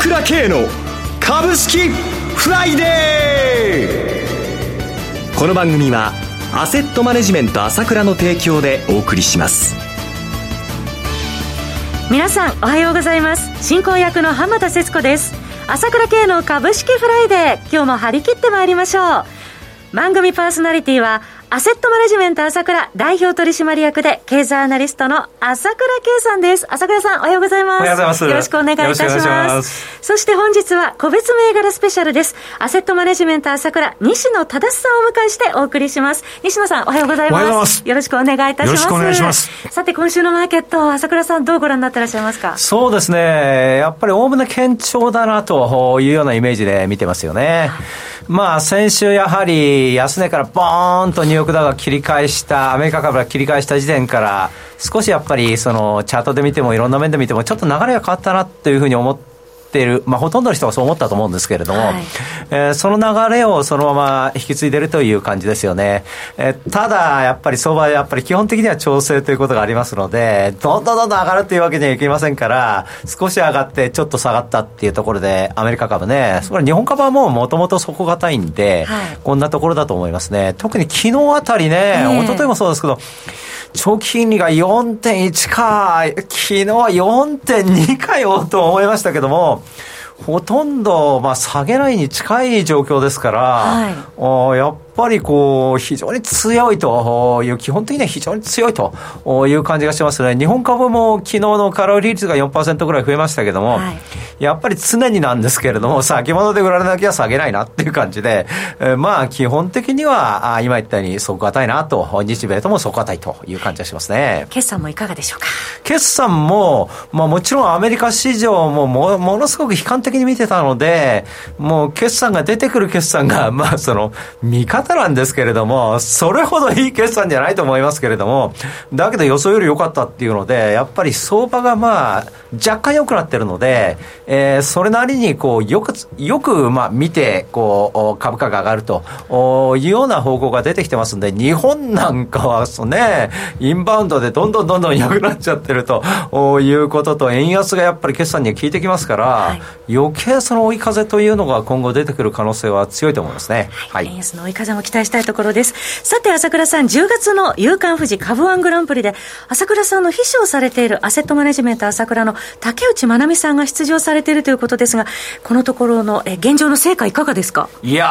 倉慶の株式フライデーこの番組はアセットマネジメント朝倉の提供でお送りします。皆さんおはようございます。進行役の浜田節子です。朝倉慶の株式フライデー今日も張り切ってまいりましょう。番組パーソナリティはアセットマネジメント朝倉代表取締役で経済アナリストの朝倉慶さんです。朝倉さんおはようございます。おはようございます。よろしくお願いいたします。そして本日は個別銘柄スペシャルです。アセットマネジメント朝倉西野忠さんをお迎えしてお送りします。西野さんおはようございます。ますよろしくお願いいたします。よろしくお願いします。さて今週のマーケット、朝倉さんどうご覧になってらっしゃいますか？そうですね。やっぱりおおむね堅調だなというようなイメージで見てますよね。まあ先週やはり安値からボーンとニューヨークダウが切り返した、アメリカ株が切り返した時点から、少しやっぱりそのチャートで見てもいろんな面で見てもちょっと流れが変わったなというふうに思ってっている、まあ、ほとんどの人がそう思ったと思うんですけれども、はい、えー、その流れをそのまま引き継いでいるという感じですよね。えー、ただ、やっぱり相場はやっぱり基本的には調整ということがありますので、どんどんどんどん上がるというわけにはいきませんから、少し上がってちょっと下がったっていうところで、アメリカ株ね、それ日本株はもうもともと底堅いんで、はい、こんなところだと思いますね。特に昨日あたりね、えー、一昨日もそうですけど、長期金利が4.1か、昨日は4.2かよと思いましたけども、ほとんど、まあ、下げないに近い状況ですから、はい、やっぱりこう、非常に強いという、基本的には非常に強いという感じがしますね。日本株も昨日の空売り率が4%ぐらい増えましたけども、はい、やっぱり常になんですけれども、先物で売られなきゃ下げないなっていう感じで、えー、まあ、基本的には、あ今言ったように底堅いなと、日米とも底堅いという感じがしますね。決算もいかがでしょうか？決算も、まあもちろんアメリカ市場ももものすごく悲観的に見てたので、もう決算が出てくる決算が、まあその、見方方なんですけれども、それほどいい決算じゃないと思いますけれども、だけど予想より良かったっていうので、やっぱり相場がまあ、若干良くなってるので、えー、それなりにこう、よく、よくまあ見て、こう、株価が上がるというような方向が出てきてますんで、日本なんかはそうね、インバウンドでどんどんどんどん良くなっちゃってるということと、円安がやっぱり決算に効いてきますから、はい、余計その追い風というのが今後出てくる可能性は強いと思いますね。はい。円安の追い風も期待したいところです。さて、朝倉さん、10月の夕刊富士株ワングランプリで、朝倉さんの秘書をされているアセットマネジメント朝倉の竹内まなみさんが出場されているということですが、このところのえ現状の成果いかがですか？いや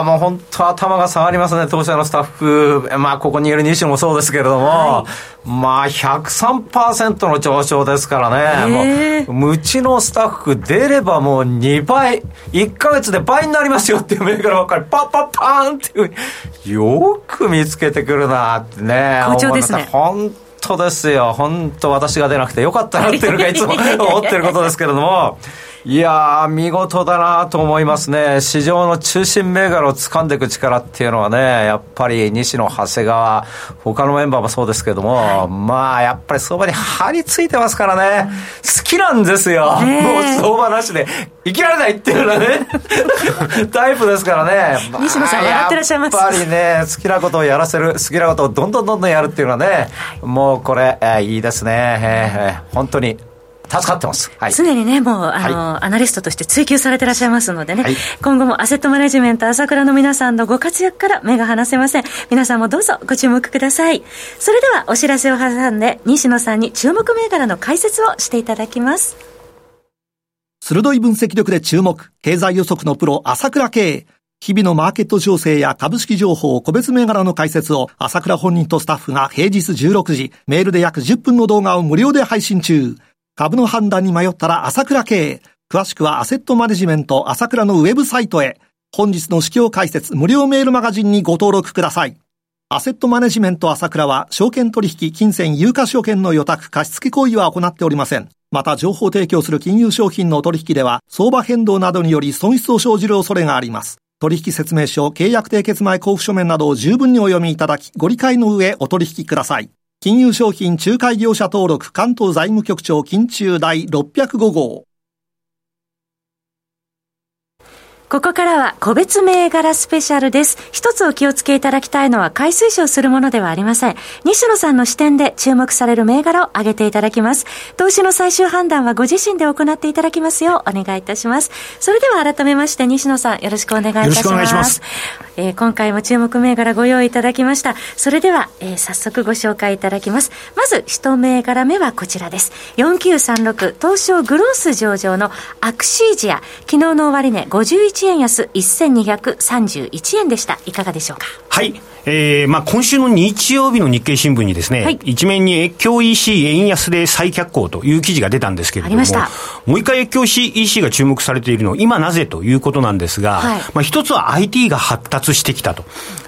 ー、もう本当頭が下がりますね、当社のスタッフ。まあ、ここにいる西もそうですけれども、はい、まあ、103%の上昇ですからね、もう、うちのスタッフ出ればもう2倍、1か月で倍になりますよっていう銘柄ばっかり、パッパッパーンっていう、よく見つけてくるなってね。好調ですね。本当ですよ。本当私が出なくてよかったなっていうのがいつも思ってることですけれども。いやー、見事だなと思いますね。市場の中心銘柄を掴んでいく力っていうのはね、やっぱり西野、長谷川、他のメンバーもそうですけども、はい、まあ、やっぱり相場に張り付いてますからね、好きなんですよ。もう相場なしで、生きられないっていうようなね、タイプですからね。西野さん、笑ってらっしゃいます。やっぱりね、好きなことをやらせる、好きなことをどんどんどんどんやるっていうのはね、もうこれ、えー、いいですね。えー、本当に助かってます。はい、常にね、もう、あの、はい、アナリストとして追求されてらっしゃいますのでね、はい、今後もアセットマネジメント朝倉の皆さんのご活躍から目が離せません。皆さんもどうぞご注目ください。それでは、お知らせを挟んで、西野さんに注目銘柄の解説をしていただきます。鋭い分析力で注目、経済予測のプロ、朝倉慶。日々のマーケット情勢や株式情報、個別銘柄の解説を朝倉本人とスタッフが平日16時、メールで約10分の動画を無料で配信中。株の判断に迷ったら朝倉慶。詳しくはアセットマネジメント朝倉のウェブサイトへ。本日の市況解説無料メールマガジンにご登録ください。アセットマネジメント朝倉は、証券取引、金銭、有価証券の予託、貸付行為は行っておりません。また、情報提供する金融商品の取引では、相場変動などにより損失を生じる恐れがあります。取引説明書、契約締結前交付書面などを十分にお読みいただき、ご理解の上お取引ください。金融商品仲介業者登録関東財務局長金中第605号。ここからは個別銘柄スペシャルです。一つお気をつけいただきたいのは買い推奨するものではありません。西野さんの視点で注目される銘柄を挙げていただきます。投資の最終判断はご自身で行っていただきますようお願いいたします。それでは改めまして西野さんよろしくお願いいたします。よろしくお願いします。えー、今回も注目銘柄ご用意いただきました。それでは、えー、早速ご紹介いただきます。まず一銘柄目はこちらです。4936東証グロース上場のアクシージア。昨日の終値51 1円安1231円でした。いかがでしょうか？はい。えー、まあ今週の日曜日の日経新聞にですね、はい、一面に越境 EC 円安で再脚光という記事が出たんですけれども、もう一回越境 EC が注目されているの、今なぜということなんですが、はい、まあ一つは IT が発達してきたと。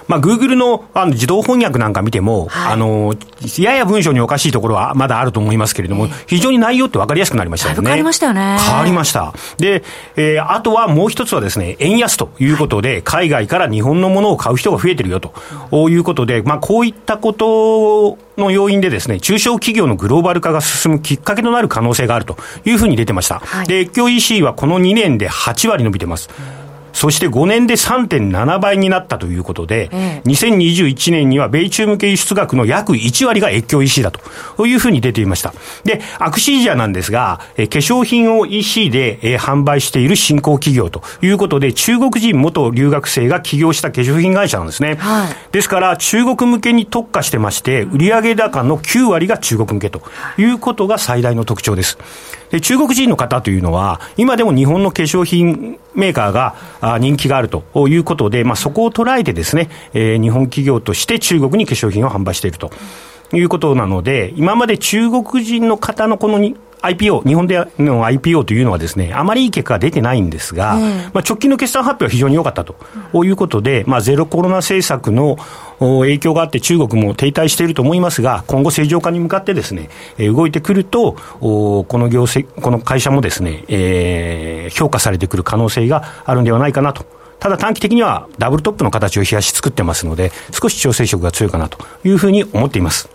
まあ、グーグルのあの自動翻訳なんか見ても、はい、あの、やや文章におかしいところはまだあると思いますけれども、非常に内容って分かりやすくなりましたよね。変わりましたよね。変わりました。で、えー、あとはもう一つはですね、円安ということで、海外から日本のものを買う人が増えてるよということで、まあ、こういったことの要因でですね、中小企業のグローバル化が進むきっかけとなる可能性があるというふうに出てました。はい、で、越境 EC はこの2年で8割伸びてます。そして5年で3.7倍になったということで、ええ、2021年には米中向け輸出額の約1割が越境 EC だというふうに出ていました。で、アクシージャなんですが、え化粧品を EC で、え販売している新興企業ということで、中国人元留学生が起業した化粧品会社なんですね。はい、ですから、中国向けに特化してまして、売上高の9割が中国向けということが最大の特徴です。で中国人の方というのは、今でも日本の化粧品メーカーが人気があるということで、まあ、そこを捉えてですね、えー、日本企業として中国に化粧品を販売していると。いうことなので、今まで中国人の方のこの IPO、日本での IPO というのはですね、あまりいい結果が出てないんですが、まあ、直近の決算発表は非常に良かったということで、まあ、ゼロコロナ政策の影響があって中国も停滞していると思いますが、今後正常化に向かってですね、動いてくると、この業績、この会社もですね、えー、評価されてくる可能性があるんではないかなと。ただ短期的にはダブルトップの形を冷やし作ってますので、少し調整色が強いかなというふうに思っています。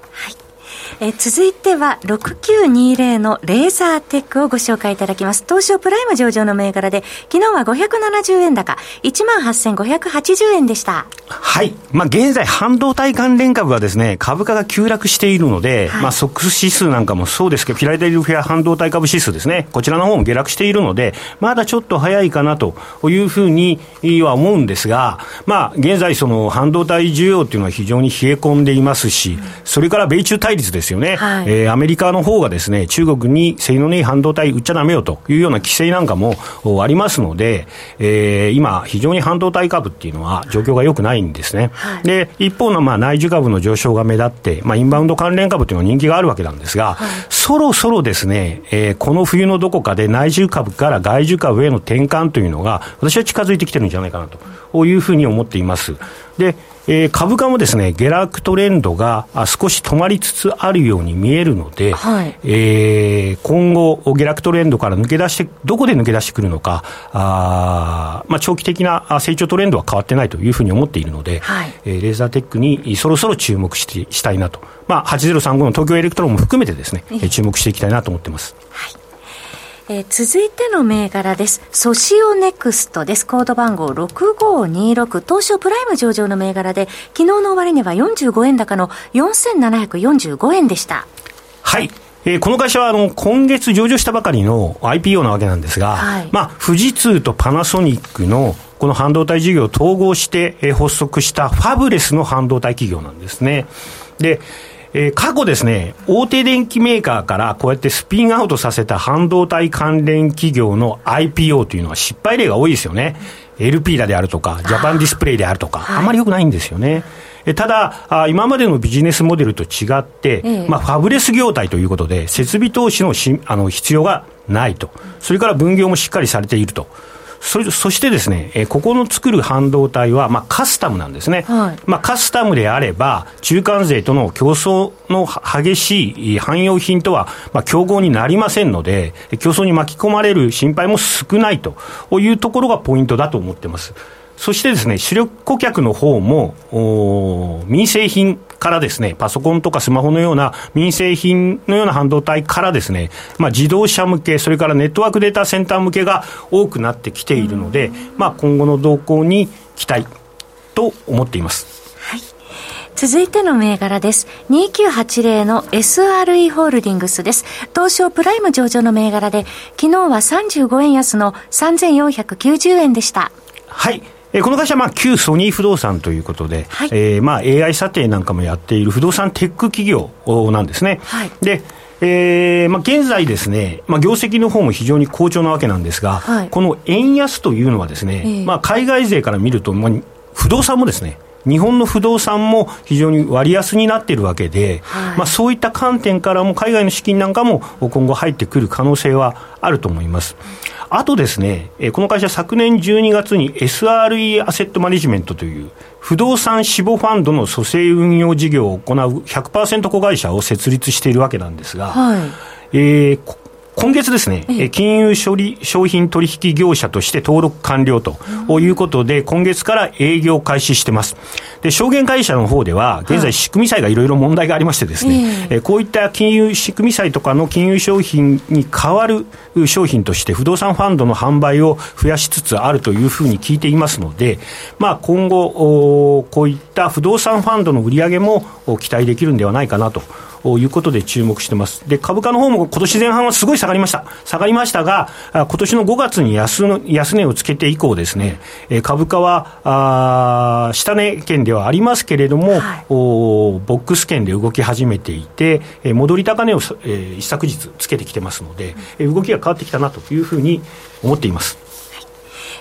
え続いては6920のレーザーテックをご紹介いただきます。東証プライム上場の銘柄で、昨日は570円高、18,580円でした。はい。まあ、現在、半導体関連株はですね、株価が急落しているので、はい、まあ、ソックス指数なんかもそうですけど、フィラデルフィア半導体株指数ですね、こちらの方も下落しているので、まだちょっと早いかなというふうには思うんですが、まあ、現在、その半導体需要っていうのは非常に冷え込んでいますし、それから米中対立ですよね。はい、えー、アメリカの方がですね、中国に性能のいい半導体売っちゃダメよというような規制なんかもありますので、えー、今、非常に半導体株っていうのは状況が良くないんですね。はい、で、一方のまあ内需株の上昇が目立って、まあインバウンド関連株というのは人気があるわけなんですが、はい、そろそろですね、えー、この冬のどこかで内需株から外需株への転換というのが、私は近づいてきてるんじゃないかなというふうに思っています。で、えー、株価もですね、下落トレンドが少し止まりつつあるように見えるので、はい、えー、今後、下落トレンドから抜け出して、どこで抜け出してくるのか、あまあ、長期的な成長トレンドは変わってないというふうに思っているので、はい、えー、レーザーテックにそろそろ注目してしたいなと、まあ、8035の東京エレクトロンも含めてですね、注目していきたいなと思ってます。はいえー、続いての銘柄です。ソシオネクストです。コード番号6526、東証プライム上場の銘柄で、昨日の終値は45円高の4745円でした。はい。えー、この会社はあの今月上場したばかりの IPO なわけなんですが、はい、まあ、富士通とパナソニックのこの半導体事業を統合して、えー、発足したファブレスの半導体企業なんですね。で、えー、過去ですね、大手電機メーカーからこうやってスピンアウトさせた半導体関連企業の IPO というのは失敗例が多いですよね。LP だであるとか、ジャパンディスプレイであるとか、あまり良くないんですよね。ただ、今までのビジネスモデルと違って、ええ、まあ、ファブレス業態ということで、設備投資のしあの必要がないと、それから分業もしっかりされていると。そそしてですね、えー、ここの作る半導体は、まあ、カスタムなんですね、はい、まあ、カスタムであれば、中間税との競争の激しい汎用品とは、まあ、競合になりませんので、競争に巻き込まれる心配も少ないというところがポイントだと思ってます。そしてですね、主力顧客の方も、民生品、からですね、パソコンとかスマホのような民生品のような半導体からですね、まあ、自動車向け、それからネットワークデータセンター向けが多くなってきているので、まあ、今後の動向に期待と思っています。続いての銘柄です。2980の SRE ホールディングスです。東証プライム上場の銘柄で、昨日は35円安の3490円でした。はい。えこの会社はまあ旧ソニー不動産ということで、はい、えー、まあ AI 査定なんかもやっている不動産テック企業なんですね。はい、でえーまあ、現在ですね、まあ、業績の方も非常に好調なわけなんですが、はい、この円安というのはですね、えー、まあ、海外勢から見ると、まあ、不動産もですね、日本の不動産も非常に割安になっているわけで、はい、まあ、そういった観点からも海外の資金なんかも今後入ってくる可能性はあると思います。あとですね、この会社昨年12月に SRE アセットマネジメントという不動産死亡ファンドの蘇生運用事業を行う100%子会社を設立しているわけなんですが、はい、えー、今月ですね、え金融処理商品取引業者として登録完了ということで、今月から営業開始してます。で、証券会社の方では、現在仕組み債がいろいろ問題がありましてですね、えこういった金融仕組み債とかの金融商品に代わる商品として不動産ファンドの販売を増やしつつあるというふうに聞いていますので、まあ今後、こういった不動産ファンドの売り上げも期待できるんではないかなと。ということで注目してます。で、株価の方も今年前半はすごい下がりました。下がりましたが、今年の5月に安の安値をつけて以降ですね、株価は、あ下値圏ではありますけれども、はい、おボックス圏で動き始めていて、戻り高値を、えー、一昨日つけてきてますので、動きが変わってきたなというふうに思っています。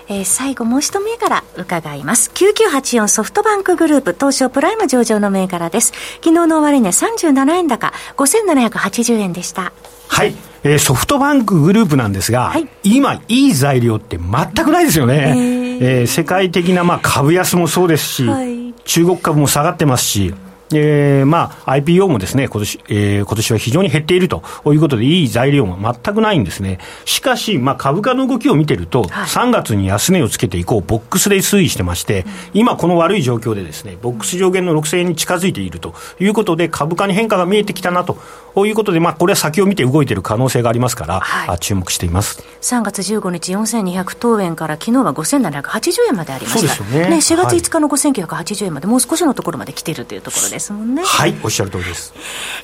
えー、最後もう一銘柄伺います。9984ソフトバンクグループ東証プライム上場の銘柄です。昨日の終値37円高、5780円でした。はい。えー、ソフトバンクグループなんですが、はい、今、いい材料って全くないですよね。えー、世界的な、まあ、株安もそうですし、はい、中国株も下がってますし、えー、まあ、IPO もですね、今年、えー、今年は非常に減っているということで、いい材料も全くないんですね。しかし、まあ、株価の動きを見てると、はい、3月に安値をつけて以降、ボックスで推移してまして、今この悪い状況でですね、ボックス上限の6000円に近づいているということで、株価に変化が見えてきたなということで、まあ、これは先を見て動いている可能性がありますから、はい、注目しています。3月15日4200等円から、昨日は5780円までありました。そうですよね。ね、4月5日の5980円まで、もう少しのところまで来てるというところですもんね。はいおっしゃる通りです、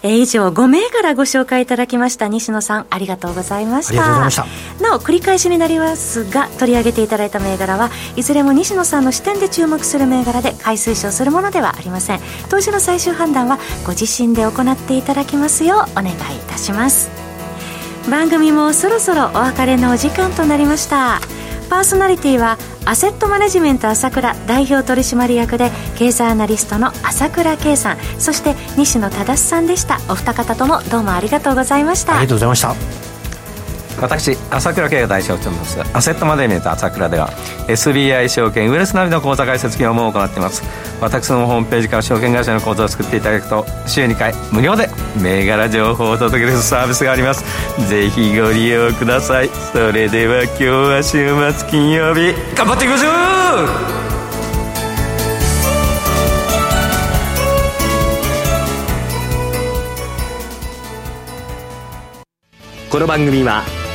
えー、以上5銘柄ご紹介いただきました西野さんありがとうございましたなお繰り返しになりますが取り上げていただいた銘柄はいずれも西野さんの視点で注目する銘柄で買い推奨するものではありません投資の最終判断はご自身で行っていただきますようお願いいたします。番組もそろそろお別れのお時間となりました。パーソナリティはアセットマネジメント朝倉代表取締役で経済アナリストの朝倉圭さん。そして西野忠さんでした。お二方ともどうもありがとうございました。ありがとうございました。私朝倉慶が代表を務めますアセットマネジメント朝倉では SBI 証券ウエルスナビの口座開設業務を行っています。私のホームページから証券会社の口座を作っていただくと週2回無料で銘柄情報をお届けするサービスがあります。ぜひご利用ください。それでは今日は週末金曜日頑張っていきましょう!この番組は